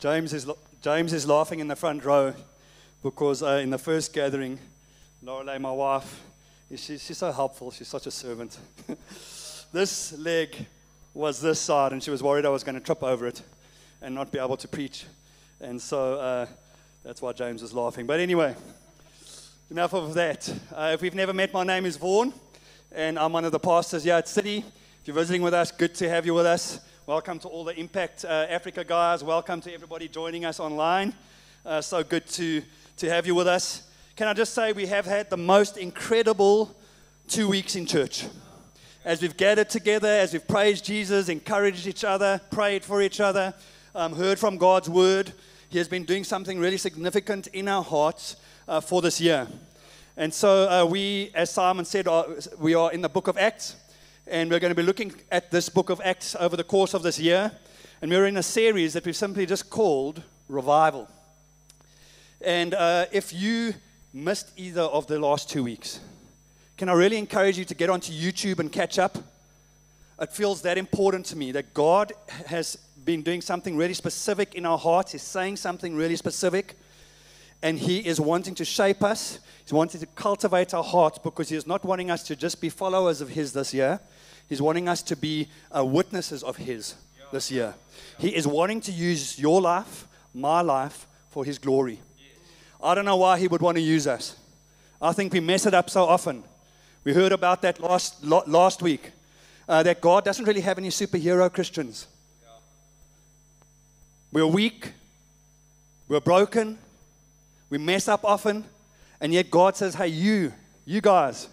James is, James is laughing in the front row because uh, in the first gathering, Lorelei, my wife, she, she's so helpful. She's such a servant. this leg was this side, and she was worried I was going to trip over it and not be able to preach. And so uh, that's why James was laughing. But anyway, enough of that. Uh, if we've never met, my name is Vaughan, and I'm one of the pastors here at City. If you're visiting with us, good to have you with us. Welcome to all the Impact uh, Africa guys. Welcome to everybody joining us online. Uh, so good to, to have you with us. Can I just say we have had the most incredible two weeks in church. As we've gathered together, as we've praised Jesus, encouraged each other, prayed for each other, um, heard from God's word, He has been doing something really significant in our hearts uh, for this year. And so uh, we, as Simon said, are, we are in the book of Acts and we're going to be looking at this book of Acts over the course of this year. And we're in a series that we've simply just called Revival. And uh, if you missed either of the last two weeks, can I really encourage you to get onto YouTube and catch up? It feels that important to me that God has been doing something really specific in our hearts. He's saying something really specific. And He is wanting to shape us. He's wanting to cultivate our hearts because He is not wanting us to just be followers of His this year. He's wanting us to be uh, witnesses of His this year. He is wanting to use your life, my life, for His glory. I don't know why He would want to use us. I think we mess it up so often. We heard about that last, last week. Uh, that God doesn't really have any superhero Christians. We're weak, we're broken, we mess up often, and yet God says, Hey, you, you guys,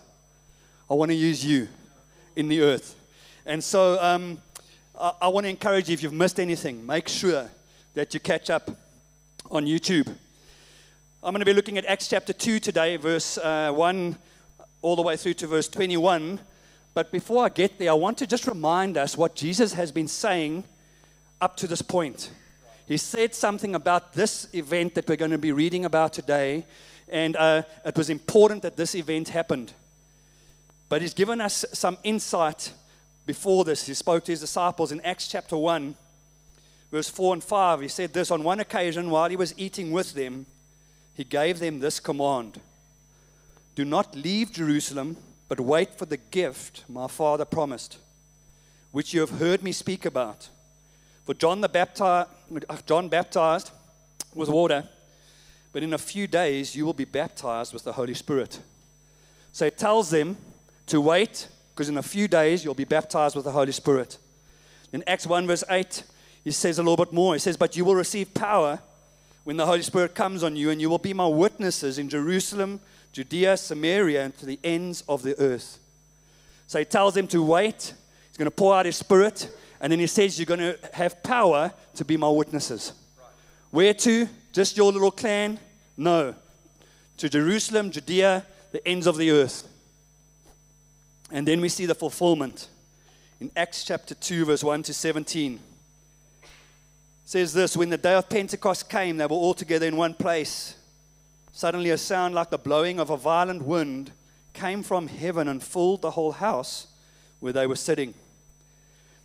I want to use you in the earth. And so um, I, I want to encourage you if you've missed anything, make sure that you catch up on YouTube. I'm going to be looking at Acts chapter 2 today, verse uh, 1 all the way through to verse 21. But before I get there, I want to just remind us what Jesus has been saying up to this point. He said something about this event that we're going to be reading about today, and uh, it was important that this event happened. But he's given us some insight before this. He spoke to his disciples in Acts chapter 1, verse 4 and 5. He said this On one occasion, while he was eating with them, he gave them this command Do not leave Jerusalem, but wait for the gift my father promised, which you have heard me speak about. For John, the baptized, uh, John baptized with water, but in a few days you will be baptized with the Holy Spirit. So he tells them to wait, because in a few days you'll be baptized with the Holy Spirit. In Acts 1, verse 8, he says a little bit more. He says, But you will receive power when the Holy Spirit comes on you, and you will be my witnesses in Jerusalem, Judea, Samaria, and to the ends of the earth. So he tells them to wait. He's going to pour out his Spirit, and then he says, You're going to have power to be my witnesses. Where to? Just your little clan? No. To Jerusalem, Judea, the ends of the earth. And then we see the fulfillment in Acts chapter 2, verse 1 to 17. It says this When the day of Pentecost came, they were all together in one place. Suddenly, a sound like the blowing of a violent wind came from heaven and filled the whole house where they were sitting.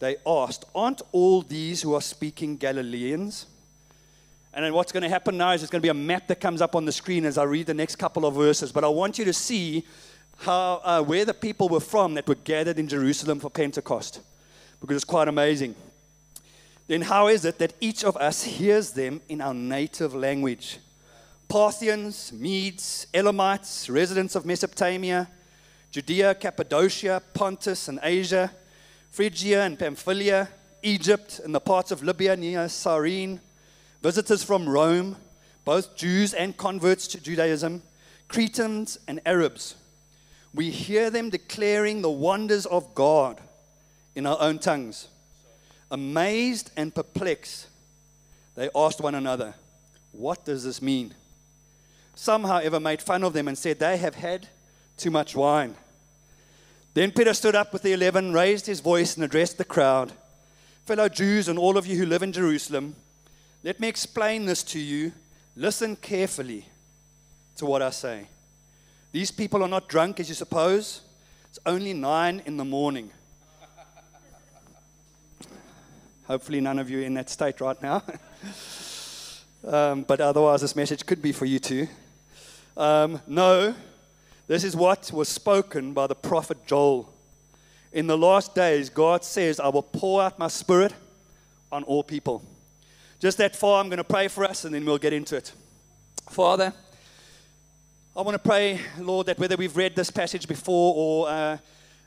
they asked, Aren't all these who are speaking Galileans? And then what's going to happen now is there's going to be a map that comes up on the screen as I read the next couple of verses. But I want you to see how, uh, where the people were from that were gathered in Jerusalem for Pentecost because it's quite amazing. Then, how is it that each of us hears them in our native language? Parthians, Medes, Elamites, residents of Mesopotamia, Judea, Cappadocia, Pontus, and Asia, Phrygia and Pamphylia, Egypt, and the parts of Libya near Cyrene, visitors from Rome, both Jews and converts to Judaism, Cretans and Arabs. We hear them declaring the wonders of God in our own tongues. Amazed and perplexed, they asked one another, What does this mean? Some, however, made fun of them and said, They have had too much wine. Then Peter stood up with the eleven, raised his voice, and addressed the crowd Fellow Jews and all of you who live in Jerusalem, let me explain this to you. Listen carefully to what I say. These people are not drunk as you suppose. It's only nine in the morning. Hopefully, none of you are in that state right now. um, but otherwise, this message could be for you too. Um, no, this is what was spoken by the prophet Joel. In the last days, God says, I will pour out my spirit on all people. Just that far, I'm going to pray for us and then we'll get into it. Father, I want to pray, Lord, that whether we've read this passage before or uh,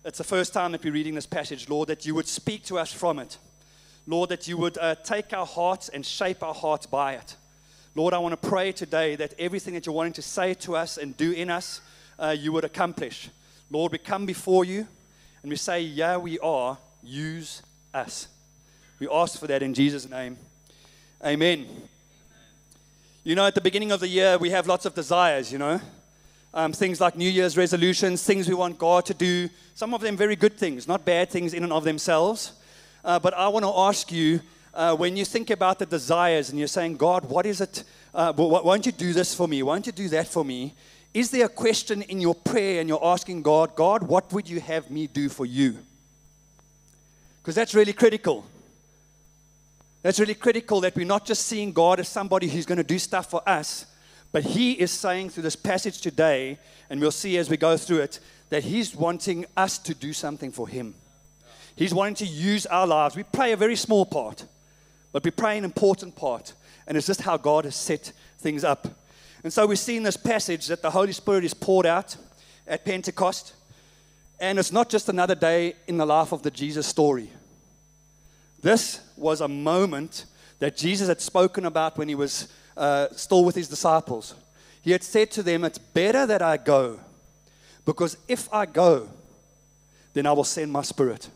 it's the first time that we're reading this passage, Lord, that you would speak to us from it. Lord, that you would uh, take our hearts and shape our hearts by it. Lord, I want to pray today that everything that you're wanting to say to us and do in us, uh, you would accomplish. Lord, we come before you and we say, Yeah, we are. Use us. We ask for that in Jesus' name. Amen. You know, at the beginning of the year, we have lots of desires, you know. Um, things like New Year's resolutions, things we want God to do. Some of them very good things, not bad things in and of themselves. Uh, but I want to ask you uh, when you think about the desires and you're saying, God, what is it? Uh, why don't you do this for me? Why don't you do that for me? Is there a question in your prayer and you're asking God, God, what would you have me do for you? Because that's really critical. That's really critical that we're not just seeing God as somebody who's going to do stuff for us, but He is saying through this passage today, and we'll see as we go through it, that He's wanting us to do something for Him. He's wanting to use our lives. We play a very small part, but we play an important part, and it's just how God has set things up. And so we see in this passage that the Holy Spirit is poured out at Pentecost, and it's not just another day in the life of the Jesus story. This was a moment that Jesus had spoken about when he was uh, still with his disciples. He had said to them, It's better that I go, because if I go, then I will send my spirit.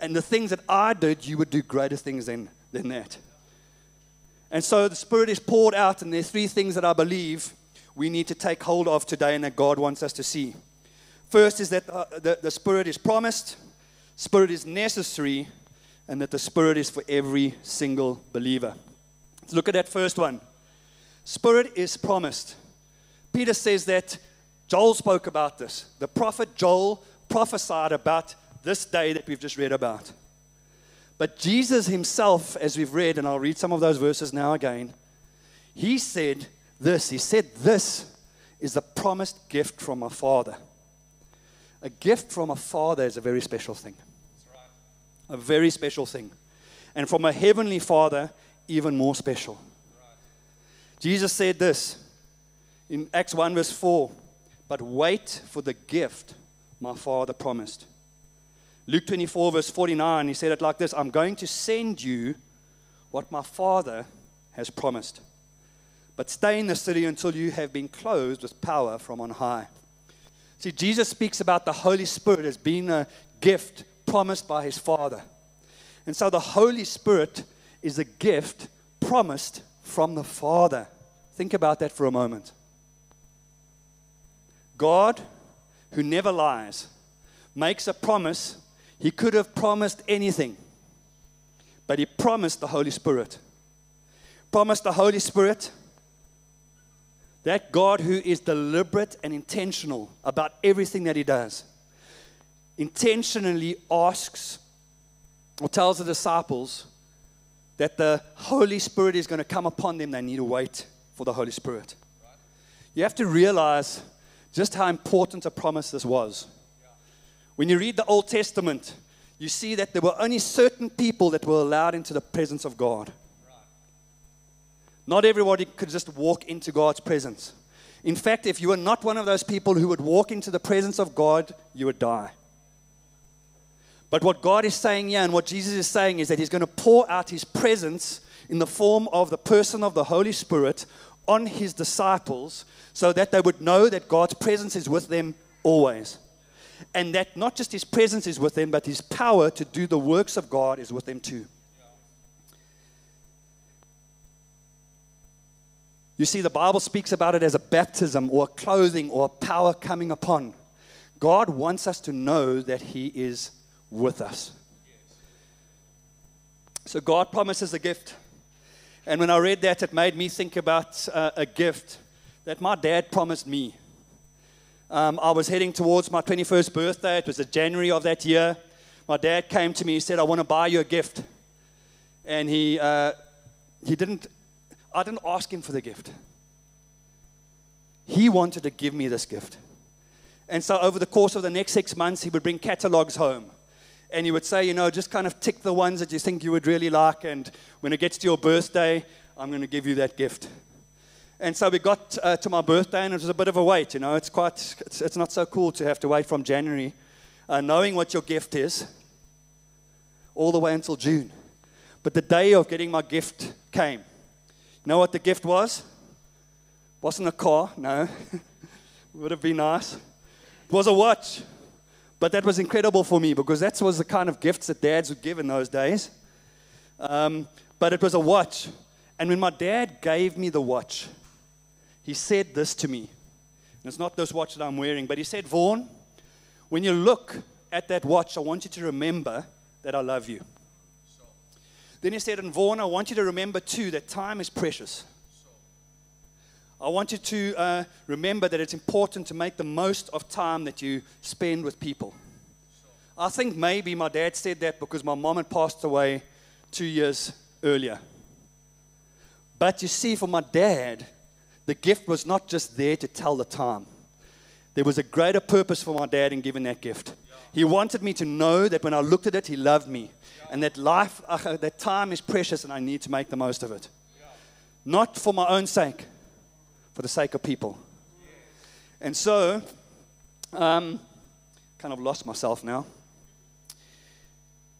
And the things that I did, you would do greater things than, than that. And so the Spirit is poured out, and there are three things that I believe we need to take hold of today and that God wants us to see. First is that uh, the, the Spirit is promised, Spirit is necessary, and that the Spirit is for every single believer. Let's look at that first one. Spirit is promised. Peter says that Joel spoke about this. The prophet Joel prophesied about this day that we've just read about. But Jesus himself, as we've read, and I'll read some of those verses now again, he said this. He said, This is the promised gift from my Father. A gift from a Father is a very special thing a very special thing. And from a heavenly Father, even more special. Jesus said this in Acts 1, verse 4 But wait for the gift my Father promised. Luke 24, verse 49, he said it like this I'm going to send you what my Father has promised. But stay in the city until you have been clothed with power from on high. See, Jesus speaks about the Holy Spirit as being a gift promised by his Father. And so the Holy Spirit is a gift promised from the Father. Think about that for a moment. God, who never lies, makes a promise. He could have promised anything, but He promised the Holy Spirit. Promised the Holy Spirit that God who is deliberate and intentional about everything that He does intentionally asks or tells the disciples that the Holy Spirit is going to come upon them, they need to wait for the Holy Spirit. You have to realize just how important a promise this was. When you read the Old Testament, you see that there were only certain people that were allowed into the presence of God. Not everybody could just walk into God's presence. In fact, if you were not one of those people who would walk into the presence of God, you would die. But what God is saying here and what Jesus is saying is that He's going to pour out His presence in the form of the person of the Holy Spirit on His disciples so that they would know that God's presence is with them always. And that not just His presence is with them, but His power to do the works of God is with them too. You see, the Bible speaks about it as a baptism or a clothing or a power coming upon. God wants us to know that He is with us. So God promises a gift. And when I read that, it made me think about uh, a gift that my dad promised me. Um, I was heading towards my 21st birthday. It was the January of that year. My dad came to me. He said, I want to buy you a gift. And he, uh, he didn't, I didn't ask him for the gift. He wanted to give me this gift. And so over the course of the next six months, he would bring catalogs home and he would say, you know, just kind of tick the ones that you think you would really like, and when it gets to your birthday, I'm going to give you that gift. And so we got uh, to my birthday, and it was a bit of a wait. You know, it's quite, it's, it's not so cool to have to wait from January, uh, knowing what your gift is, all the way until June. But the day of getting my gift came. You know what the gift was? Wasn't a car, no. would have been nice. It was a watch. But that was incredible for me because that was the kind of gifts that dads would give in those days. Um, but it was a watch. And when my dad gave me the watch, he said this to me. And it's not this watch that I'm wearing, but he said, Vaughn, when you look at that watch, I want you to remember that I love you. Then he said, And Vaughn, I want you to remember too that time is precious. I want you to uh, remember that it's important to make the most of time that you spend with people. I think maybe my dad said that because my mom had passed away two years earlier. But you see, for my dad, the gift was not just there to tell the time. There was a greater purpose for my dad in giving that gift. He wanted me to know that when I looked at it, he loved me. And that life, uh, that time is precious and I need to make the most of it. Not for my own sake, for the sake of people. And so, um, kind of lost myself now.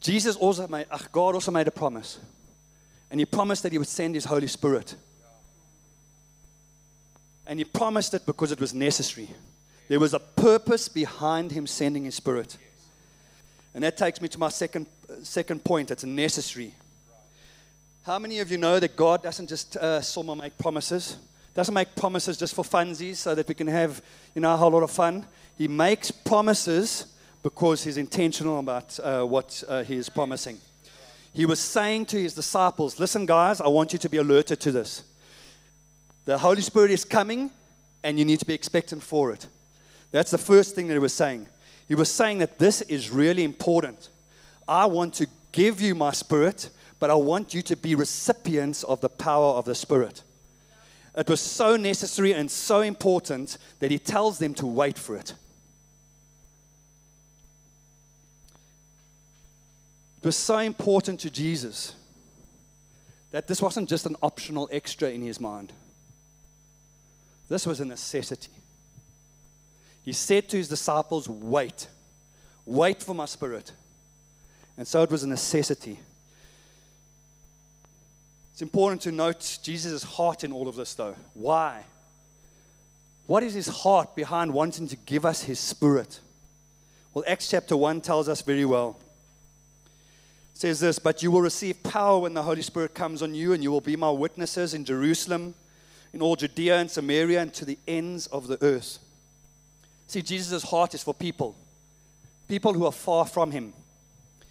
Jesus also made, God also made a promise. And he promised that he would send his Holy Spirit. And he promised it because it was necessary. There was a purpose behind him sending his Spirit. And that takes me to my second, second point. It's necessary. How many of you know that God doesn't just uh, somehow make promises? doesn't make promises just for funsies so that we can have, you know, a whole lot of fun. He makes promises because he's intentional about uh, what uh, he is promising. He was saying to his disciples, Listen, guys, I want you to be alerted to this. The Holy Spirit is coming, and you need to be expectant for it. That's the first thing that he was saying. He was saying that this is really important. I want to give you my spirit, but I want you to be recipients of the power of the Spirit. It was so necessary and so important that he tells them to wait for it. It was so important to Jesus that this wasn't just an optional extra in his mind. This was a necessity. He said to his disciples, Wait, wait for my spirit. And so it was a necessity. It's important to note Jesus' heart in all of this, though. Why? What is his heart behind wanting to give us his spirit? Well, Acts chapter 1 tells us very well. It says this, but you will receive power when the Holy Spirit comes on you, and you will be my witnesses in Jerusalem, in all Judea and Samaria, and to the ends of the earth. See, Jesus' heart is for people, people who are far from him,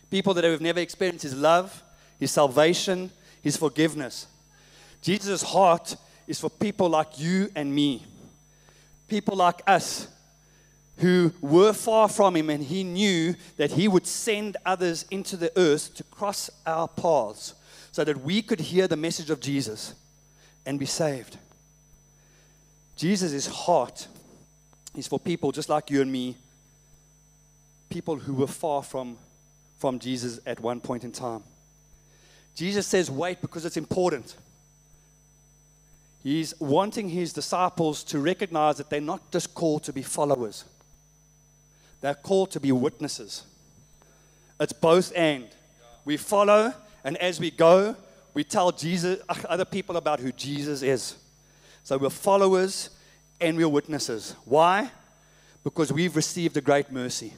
people that have never experienced his love, his salvation, his forgiveness. Jesus' heart is for people like you and me, people like us who were far from him, and he knew that he would send others into the earth to cross our paths so that we could hear the message of Jesus and be saved. Jesus' heart is for people just like you and me, people who were far from, from Jesus at one point in time. Jesus says, wait because it's important. He's wanting his disciples to recognize that they're not just called to be followers, they're called to be witnesses. It's both and. We follow, and as we go, we tell Jesus, other people about who Jesus is. So we're followers and we're witnesses. Why? Because we've received a great mercy,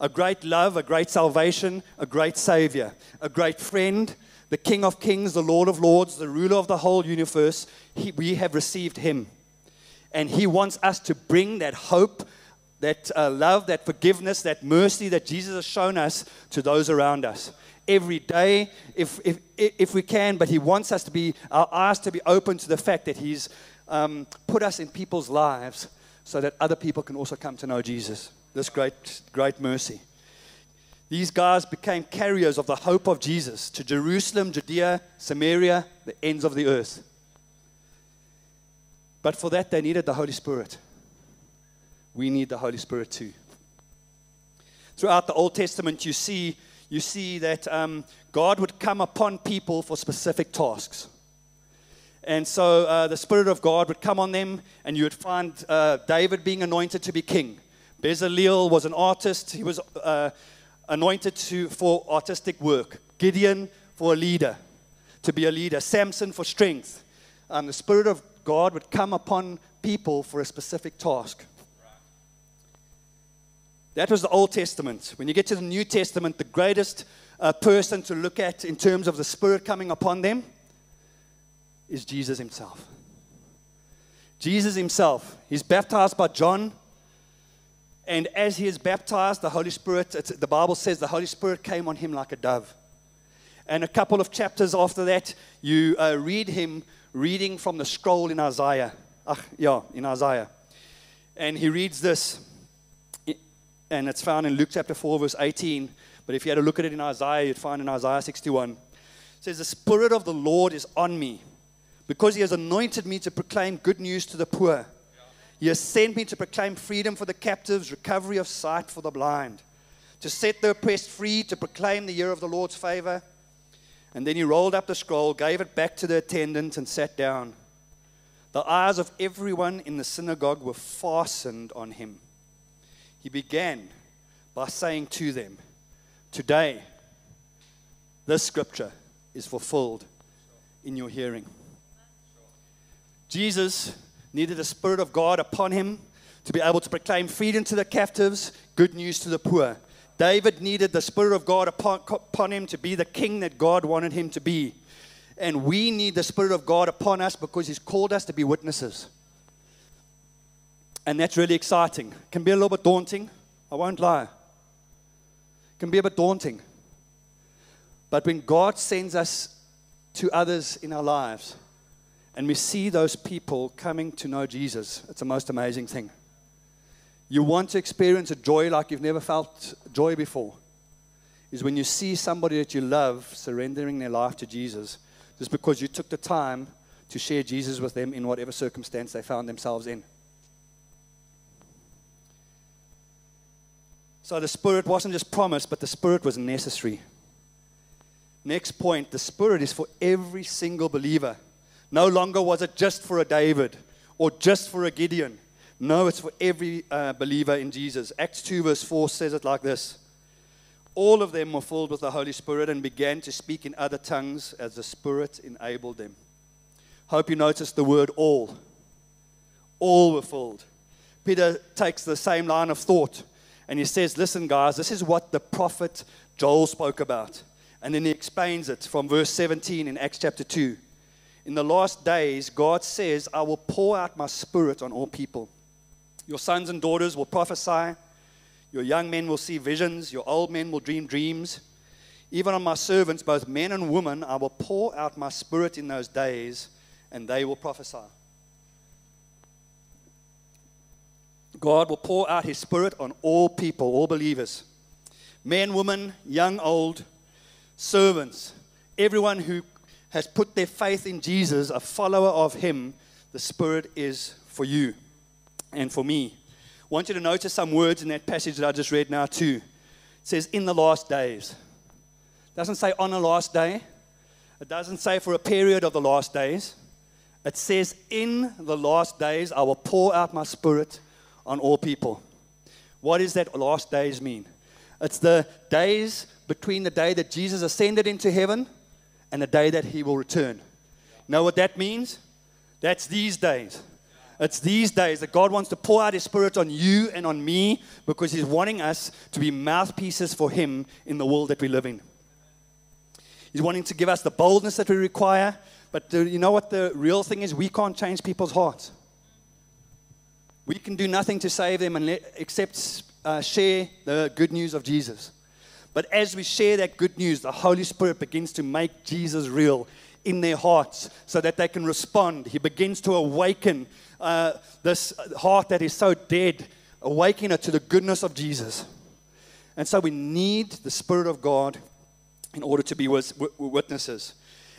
a great love, a great salvation, a great Savior, a great friend, the King of Kings, the Lord of Lords, the ruler of the whole universe. He, we have received him. And he wants us to bring that hope, that uh, love, that forgiveness, that mercy that Jesus has shown us to those around us. Every day, if, if, if we can, but he wants us to be, our eyes to be open to the fact that he's um, put us in people's lives so that other people can also come to know Jesus. This great, great mercy. These guys became carriers of the hope of Jesus to Jerusalem, Judea, Samaria, the ends of the earth. But for that, they needed the Holy Spirit. We need the Holy Spirit too. Throughout the Old Testament, you see, you see that um, God would come upon people for specific tasks. And so uh, the Spirit of God would come on them, and you would find uh, David being anointed to be king. Bezalel was an artist, he was uh, anointed to, for artistic work. Gideon for a leader, to be a leader. Samson for strength. Um, the Spirit of God would come upon people for a specific task. That was the Old Testament. When you get to the New Testament, the greatest uh, person to look at in terms of the Spirit coming upon them is Jesus himself. Jesus himself. He's baptized by John. And as he is baptized, the Holy Spirit, the Bible says the Holy Spirit came on him like a dove. And a couple of chapters after that, you uh, read him reading from the scroll in Isaiah. Ach, yeah, in Isaiah. And he reads this, and it's found in Luke chapter 4, verse 18. But if you had a look at it in Isaiah, you'd find in Isaiah 61. It says, The Spirit of the Lord is on me because he has anointed me to proclaim good news to the poor. He has sent me to proclaim freedom for the captives, recovery of sight for the blind, to set the oppressed free, to proclaim the year of the Lord's favor. And then he rolled up the scroll, gave it back to the attendant, and sat down. The eyes of everyone in the synagogue were fastened on him. He began by saying to them, Today, this scripture is fulfilled in your hearing. Jesus needed the Spirit of God upon him to be able to proclaim freedom to the captives, good news to the poor. David needed the Spirit of God upon, upon him to be the king that God wanted him to be. And we need the Spirit of God upon us because He's called us to be witnesses. And that's really exciting. Can be a little bit daunting. I won't lie. Can be a bit daunting. But when God sends us to others in our lives, and we see those people coming to know Jesus, it's the most amazing thing. You want to experience a joy like you've never felt joy before, is when you see somebody that you love surrendering their life to Jesus just because you took the time to share Jesus with them in whatever circumstance they found themselves in. So the Spirit wasn't just promised, but the Spirit was necessary. Next point the Spirit is for every single believer. No longer was it just for a David or just for a Gideon. No, it's for every uh, believer in Jesus. Acts 2, verse 4 says it like this All of them were filled with the Holy Spirit and began to speak in other tongues as the Spirit enabled them. Hope you noticed the word all. All were filled. Peter takes the same line of thought and he says, Listen, guys, this is what the prophet Joel spoke about. And then he explains it from verse 17 in Acts chapter 2. In the last days, God says, I will pour out my spirit on all people. Your sons and daughters will prophesy. Your young men will see visions. Your old men will dream dreams. Even on my servants, both men and women, I will pour out my spirit in those days, and they will prophesy. God will pour out his spirit on all people, all believers men, women, young, old, servants, everyone who has put their faith in Jesus, a follower of Him, the Spirit is for you and for me. I want you to notice some words in that passage that I just read now, too. It says, in the last days. It doesn't say on the last day, it doesn't say for a period of the last days. It says, in the last days, I will pour out my Spirit on all people. What does that last days mean? It's the days between the day that Jesus ascended into heaven and the day that he will return. Know what that means? That's these days. It's these days that God wants to pour out His Spirit on you and on me because He's wanting us to be mouthpieces for Him in the world that we live in. He's wanting to give us the boldness that we require. But the, you know what the real thing is? We can't change people's hearts. We can do nothing to save them except uh, share the good news of Jesus. But as we share that good news, the Holy Spirit begins to make Jesus real in their hearts so that they can respond. He begins to awaken uh, this heart that is so dead, awaken it to the goodness of Jesus. And so we need the Spirit of God in order to be witnesses.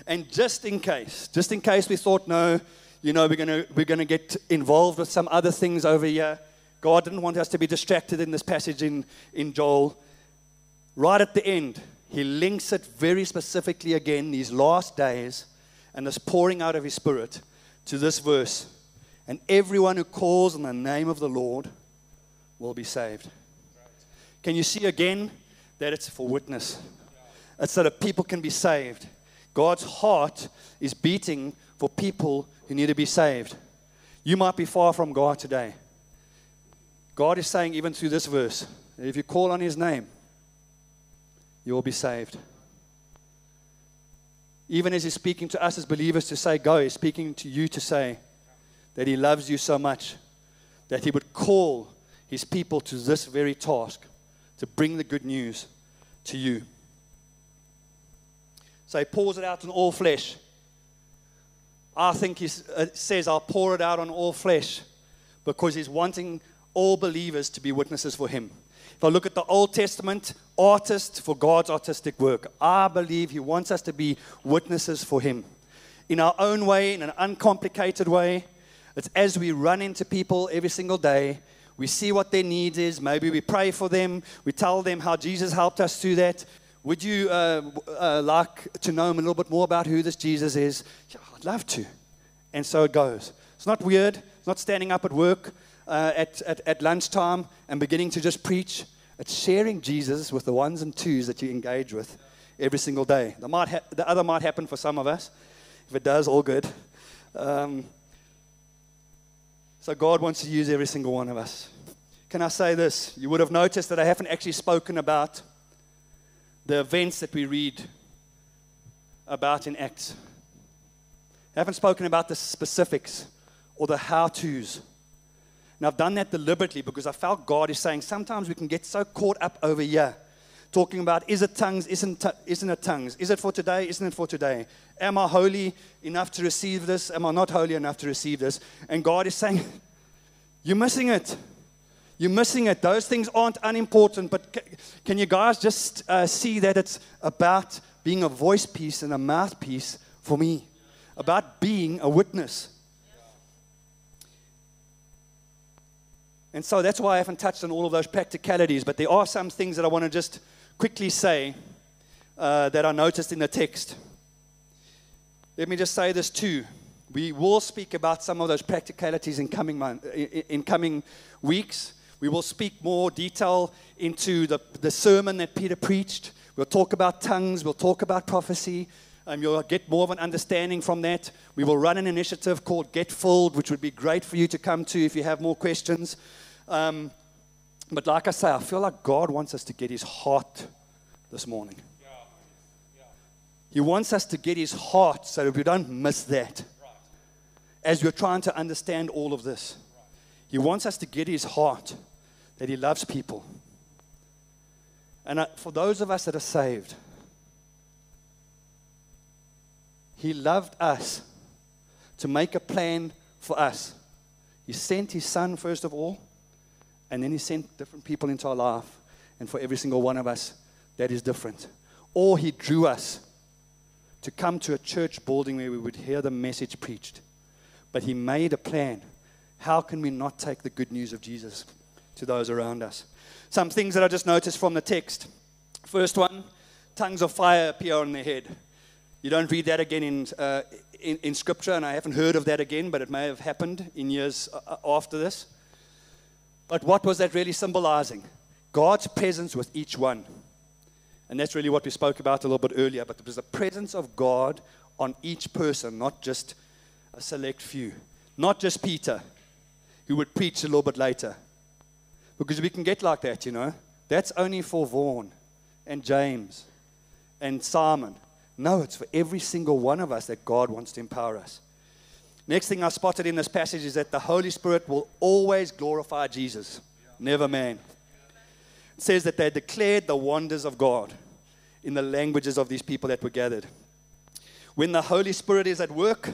And just in case, just in case we thought, no, you know, we're going we're gonna get involved with some other things over here, God didn't want us to be distracted in this passage in, in Joel. Right at the end, he links it very specifically again, these last days, and this pouring out of his Spirit, to this verse. And everyone who calls on the name of the Lord will be saved. Can you see again that it's for witness? It's so that people can be saved. God's heart is beating for people who need to be saved. You might be far from God today. God is saying, even through this verse, if you call on His name, you will be saved. Even as He's speaking to us as believers to say, Go, He's speaking to you to say that He loves you so much that He would call His people to this very task to bring the good news to you. So he pours it out on all flesh. I think he uh, says, I'll pour it out on all flesh because he's wanting all believers to be witnesses for him. If I look at the Old Testament, artist for God's artistic work, I believe he wants us to be witnesses for him. In our own way, in an uncomplicated way. It's as we run into people every single day, we see what their needs is. Maybe we pray for them. We tell them how Jesus helped us through that. Would you uh, uh, like to know a little bit more about who this Jesus is? Yeah, I'd love to. And so it goes. It's not weird. It's not standing up at work uh, at, at, at lunchtime and beginning to just preach. It's sharing Jesus with the ones and twos that you engage with every single day. The, might ha- the other might happen for some of us. If it does, all good. Um, so God wants to use every single one of us. Can I say this? You would have noticed that I haven't actually spoken about the events that we read about in Acts. I haven't spoken about the specifics or the how to's. And I've done that deliberately because I felt God is saying sometimes we can get so caught up over here, talking about is it tongues, isn't, isn't it tongues? Is it for today, isn't it for today? Am I holy enough to receive this? Am I not holy enough to receive this? And God is saying, You're missing it. You're missing it. Those things aren't unimportant, but can you guys just uh, see that it's about being a voice piece and a mouthpiece for me? About being a witness. And so that's why I haven't touched on all of those practicalities, but there are some things that I want to just quickly say uh, that I noticed in the text. Let me just say this too. We will speak about some of those practicalities in coming, month, in, in coming weeks. We will speak more detail into the, the sermon that Peter preached. We'll talk about tongues. We'll talk about prophecy. Um, you'll get more of an understanding from that. We will run an initiative called Get Filled, which would be great for you to come to if you have more questions. Um, but like I say, I feel like God wants us to get his heart this morning. He wants us to get his heart so that we don't miss that as we're trying to understand all of this. He wants us to get his heart that He loves people. And uh, for those of us that are saved, He loved us to make a plan for us. He sent His Son, first of all, and then He sent different people into our life. And for every single one of us, that is different. Or He drew us to come to a church building where we would hear the message preached. But He made a plan. How can we not take the good news of Jesus to those around us. Some things that I just noticed from the text. First one, tongues of fire appear on their head. You don't read that again in, uh, in, in, Scripture, and I haven't heard of that again, but it may have happened in years uh, uh, after this. But what was that really symbolizing? God's presence with each one. And that's really what we spoke about a little bit earlier, but there was the presence of God on each person, not just a select few. Not just Peter, who would preach a little bit later, because we can get like that, you know. That's only for Vaughan and James and Simon. No, it's for every single one of us that God wants to empower us. Next thing I spotted in this passage is that the Holy Spirit will always glorify Jesus, never man. It says that they declared the wonders of God in the languages of these people that were gathered. When the Holy Spirit is at work,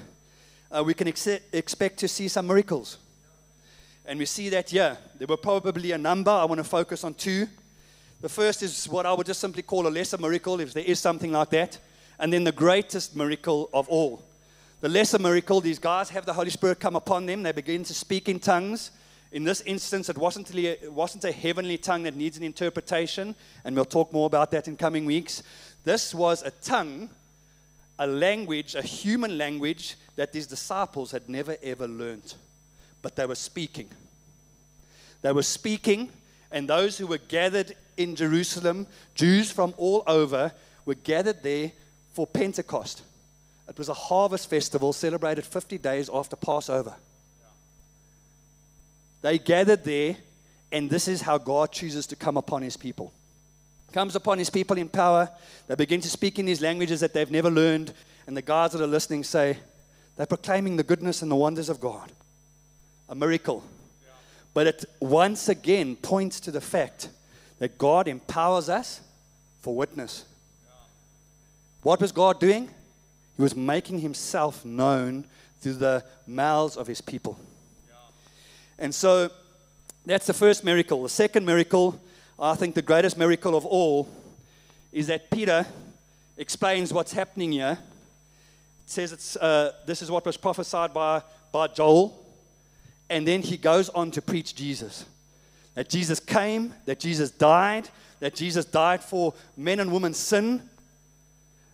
uh, we can ex- expect to see some miracles. And we see that yeah, There were probably a number. I want to focus on two. The first is what I would just simply call a lesser miracle, if there is something like that. And then the greatest miracle of all. The lesser miracle, these guys have the Holy Spirit come upon them. They begin to speak in tongues. In this instance, it wasn't, it wasn't a heavenly tongue that needs an interpretation, and we'll talk more about that in coming weeks. This was a tongue, a language, a human language that these disciples had never ever learned, but they were speaking. They were speaking, and those who were gathered in Jerusalem, Jews from all over, were gathered there for Pentecost. It was a harvest festival celebrated 50 days after Passover. They gathered there, and this is how God chooses to come upon his people. Comes upon his people in power. They begin to speak in these languages that they've never learned, and the guys that are listening say, they're proclaiming the goodness and the wonders of God. A miracle. But it once again points to the fact that God empowers us for witness. What was God doing? He was making himself known through the mouths of his people. And so that's the first miracle. The second miracle, I think the greatest miracle of all, is that Peter explains what's happening here. It says it's, uh, this is what was prophesied by, by Joel. And then he goes on to preach Jesus. That Jesus came, that Jesus died, that Jesus died for men and women's sin,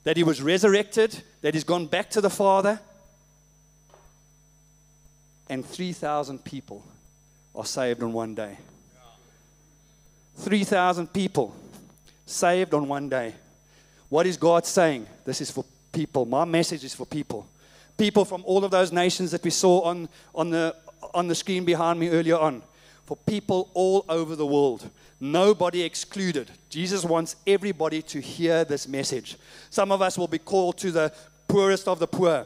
that he was resurrected, that he's gone back to the Father. And 3,000 people are saved on one day. 3,000 people saved on one day. What is God saying? This is for people. My message is for people. People from all of those nations that we saw on, on, the, on the screen behind me earlier on. For people all over the world. Nobody excluded. Jesus wants everybody to hear this message. Some of us will be called to the poorest of the poor.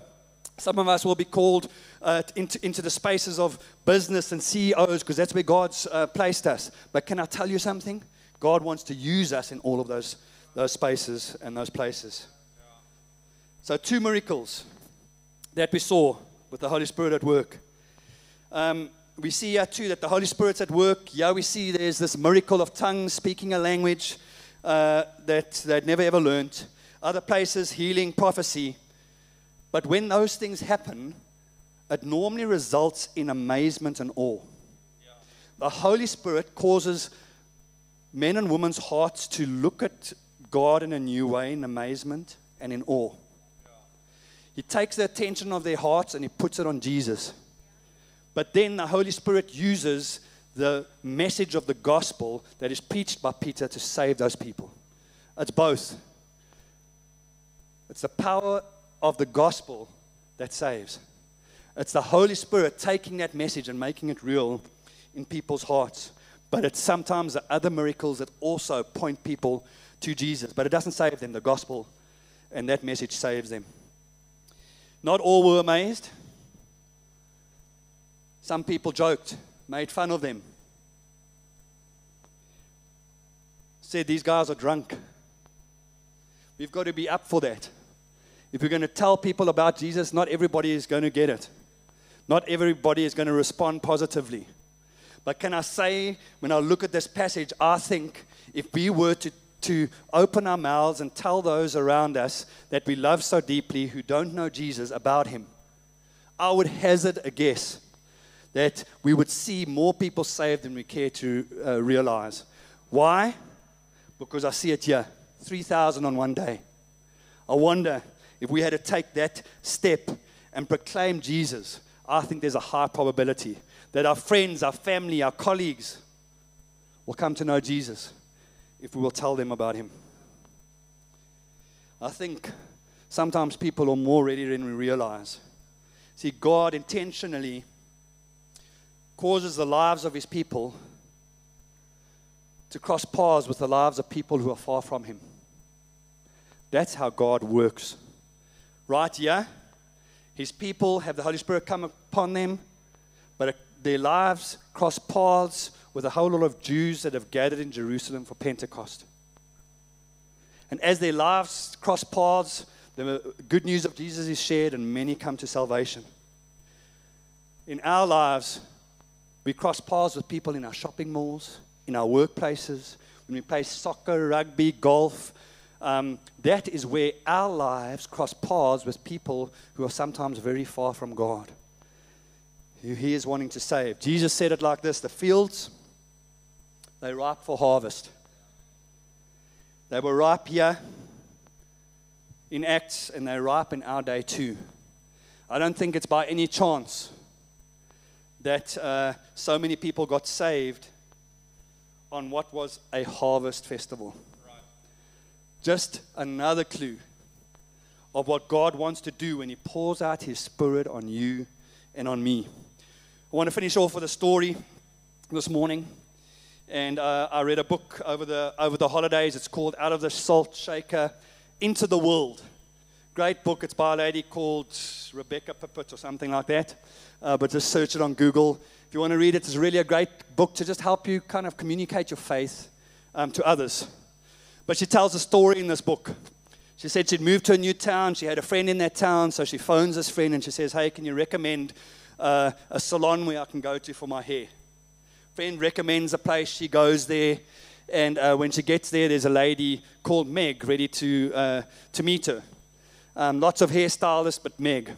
Some of us will be called uh, into, into the spaces of business and CEOs because that's where God's uh, placed us. But can I tell you something? God wants to use us in all of those, those spaces and those places. So, two miracles that we saw with the Holy Spirit at work. Um, we see here too that the Holy Spirit's at work. Yeah, we see there's this miracle of tongues, speaking a language uh, that they'd never ever learned. Other places, healing, prophecy. But when those things happen, it normally results in amazement and awe. Yeah. The Holy Spirit causes men and women's hearts to look at God in a new way, in amazement and in awe. Yeah. He takes the attention of their hearts and he puts it on Jesus. But then the Holy Spirit uses the message of the gospel that is preached by Peter to save those people. It's both. It's the power of the gospel that saves. It's the Holy Spirit taking that message and making it real in people's hearts. But it's sometimes the other miracles that also point people to Jesus. But it doesn't save them, the gospel and that message saves them. Not all were amazed. Some people joked, made fun of them, said these guys are drunk. We've got to be up for that. If we're going to tell people about Jesus, not everybody is going to get it. Not everybody is going to respond positively. But can I say, when I look at this passage, I think if we were to, to open our mouths and tell those around us that we love so deeply who don't know Jesus about him, I would hazard a guess that we would see more people saved than we care to uh, realize. Why? Because I see it here 3,000 on one day. I wonder if we had to take that step and proclaim Jesus. I think there's a high probability that our friends, our family, our colleagues will come to know Jesus if we will tell them about him. I think sometimes people are more ready than we realize. See, God intentionally causes the lives of his people to cross paths with the lives of people who are far from him. That's how God works. Right here, his people have the Holy Spirit come upon them, but their lives cross paths with a whole lot of Jews that have gathered in Jerusalem for Pentecost. And as their lives cross paths, the good news of Jesus is shared, and many come to salvation. In our lives, we cross paths with people in our shopping malls, in our workplaces, when we play soccer, rugby, golf. Um, that is where our lives cross paths with people who are sometimes very far from God, who He is wanting to save. Jesus said it like this the fields, they're ripe for harvest. They were ripe here in Acts, and they're ripe in our day too. I don't think it's by any chance that uh, so many people got saved on what was a harvest festival. Right. Just another clue of what God wants to do when He pours out His Spirit on you and on me. I want to finish off with a story this morning. And uh, I read a book over the, over the holidays. It's called Out of the Salt Shaker Into the World. Great book. It's by a lady called Rebecca Pippert or something like that. Uh, but just search it on Google. If you want to read it, it's really a great book to just help you kind of communicate your faith um, to others. But she tells a story in this book. She said she'd moved to a new town. She had a friend in that town, so she phones this friend and she says, Hey, can you recommend uh, a salon where I can go to for my hair? friend recommends a place, she goes there. And uh, when she gets there, there's a lady called Meg ready to, uh, to meet her. Um, lots of hairstylists, but Meg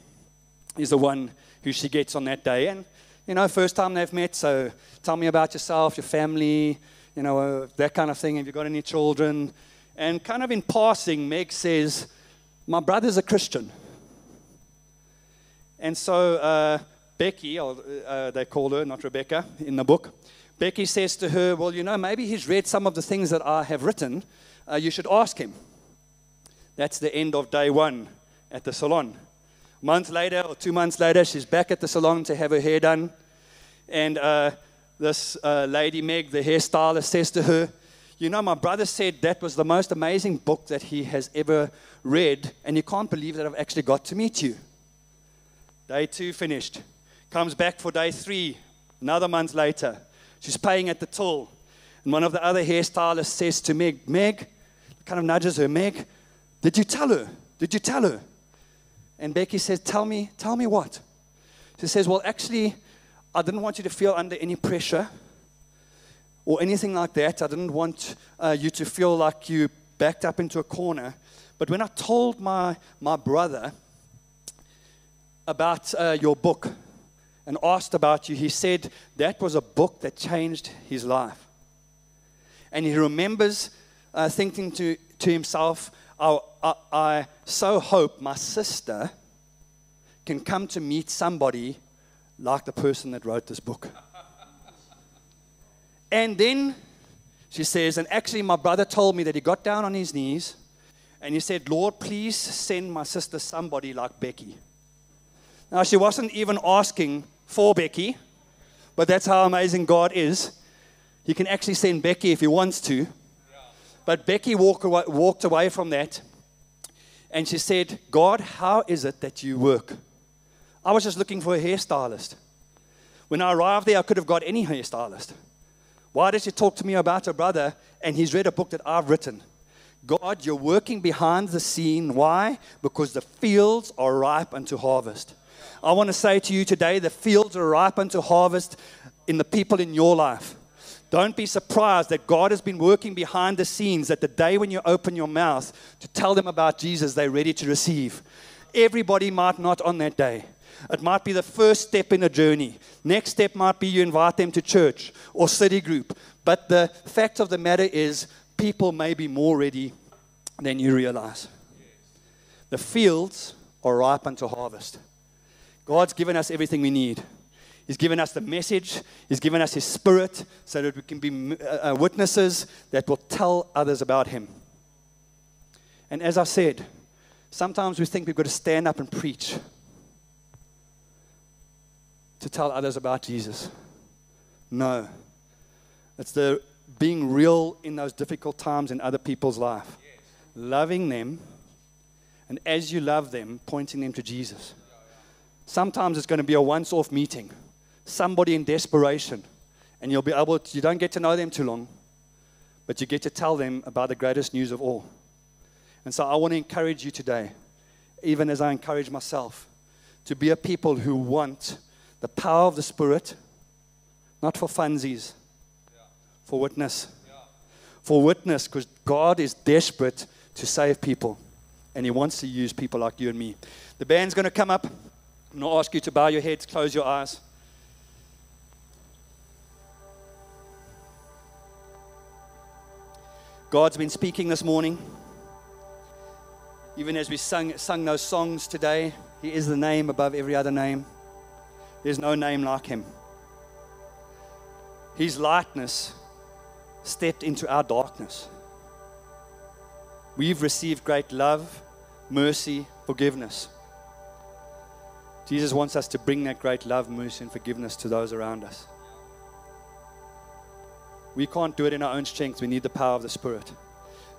is the one who she gets on that day. And, you know, first time they've met, so tell me about yourself, your family, you know, uh, that kind of thing. Have you got any children? And kind of in passing, Meg says, My brother's a Christian. And so uh, Becky, or uh, they call her, not Rebecca, in the book, Becky says to her, Well, you know, maybe he's read some of the things that I have written. Uh, you should ask him. That's the end of day one at the salon. Month later, or two months later, she's back at the salon to have her hair done. And uh, this uh, lady, Meg, the hairstylist, says to her, You know, my brother said that was the most amazing book that he has ever read, and you can't believe that I've actually got to meet you. Day two finished. Comes back for day three, another month later. She's paying at the till. And one of the other hairstylists says to Meg, Meg, kind of nudges her, Meg, did you tell her? Did you tell her? And Becky says, Tell me, tell me what? She says, Well, actually, I didn't want you to feel under any pressure or anything like that. I didn't want uh, you to feel like you backed up into a corner. But when I told my, my brother about uh, your book, and asked about you, he said that was a book that changed his life. And he remembers uh, thinking to, to himself, I, I, I so hope my sister can come to meet somebody like the person that wrote this book. and then she says, and actually, my brother told me that he got down on his knees and he said, Lord, please send my sister somebody like Becky. Now, she wasn't even asking for Becky, but that's how amazing God is. He can actually send Becky if he wants to. But Becky walk away, walked away from that and she said, God, how is it that you work? I was just looking for a hairstylist. When I arrived there, I could have got any hairstylist. Why did she talk to me about her brother and he's read a book that I've written? God, you're working behind the scene. Why? Because the fields are ripe unto harvest. I want to say to you today the fields are ripe unto harvest in the people in your life. Don't be surprised that God has been working behind the scenes that the day when you open your mouth to tell them about Jesus, they're ready to receive. Everybody might not on that day. It might be the first step in a journey. Next step might be you invite them to church or city group. But the fact of the matter is, people may be more ready than you realize. The fields are ripe unto harvest. God's given us everything we need. He's given us the message, He's given us His Spirit so that we can be uh, uh, witnesses that will tell others about Him. And as I said, sometimes we think we've got to stand up and preach to tell others about Jesus. No. It's the being real in those difficult times in other people's life, loving them And as you love them, pointing them to Jesus. Sometimes it's going to be a once off meeting, somebody in desperation, and you'll be able to, you don't get to know them too long, but you get to tell them about the greatest news of all. And so I want to encourage you today, even as I encourage myself, to be a people who want the power of the Spirit, not for funsies, for witness. For witness, because God is desperate to save people, and He wants to use people like you and me. The band's going to come up. I'm going to ask you to bow your heads, close your eyes. God's been speaking this morning. Even as we sung, sung those songs today, He is the name above every other name. There's no name like Him. His lightness stepped into our darkness. We've received great love, mercy, forgiveness. Jesus wants us to bring that great love, mercy, and forgiveness to those around us. We can't do it in our own strength. We need the power of the Spirit.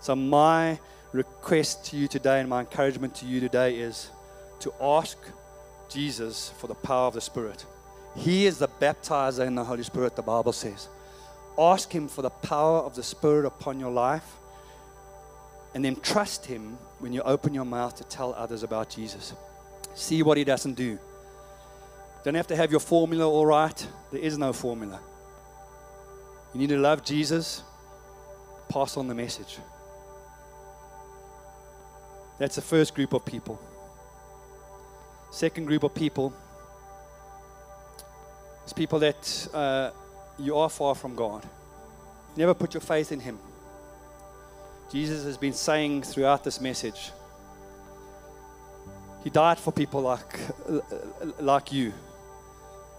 So, my request to you today and my encouragement to you today is to ask Jesus for the power of the Spirit. He is the baptizer in the Holy Spirit, the Bible says. Ask Him for the power of the Spirit upon your life, and then trust Him when you open your mouth to tell others about Jesus. See what He doesn't do. Don't have to have your formula all right. There is no formula. You need to love Jesus, pass on the message. That's the first group of people. Second group of people is people that uh, you are far from God. Never put your faith in Him. Jesus has been saying throughout this message, He died for people like, like you.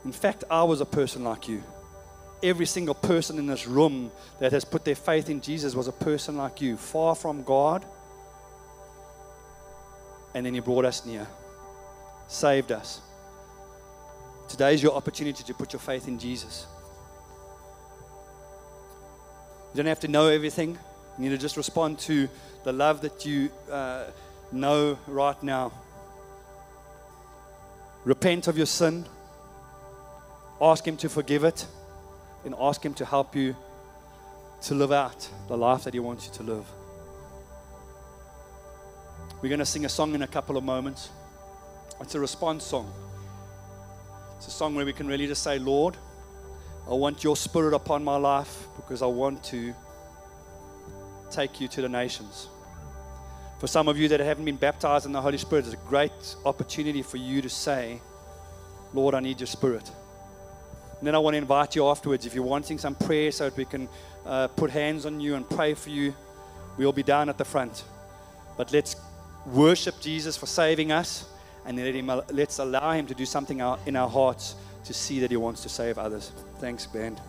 In fact, I was a person like you. Every single person in this room that has put their faith in Jesus was a person like you, far from God. And then He brought us near, saved us. Today is your opportunity to put your faith in Jesus. You don't have to know everything. You need to just respond to the love that you uh, know right now. Repent of your sin. Ask Him to forgive it. And ask Him to help you to live out the life that He wants you to live. We're going to sing a song in a couple of moments. It's a response song. It's a song where we can really just say, Lord, I want your spirit upon my life because I want to take you to the nations. For some of you that haven't been baptized in the Holy Spirit, it's a great opportunity for you to say, Lord, I need your spirit. And then I want to invite you afterwards, if you're wanting some prayer so that we can uh, put hands on you and pray for you, we'll be down at the front. But let's worship Jesus for saving us and let him, let's allow him to do something in our hearts to see that He wants to save others. Thanks, band.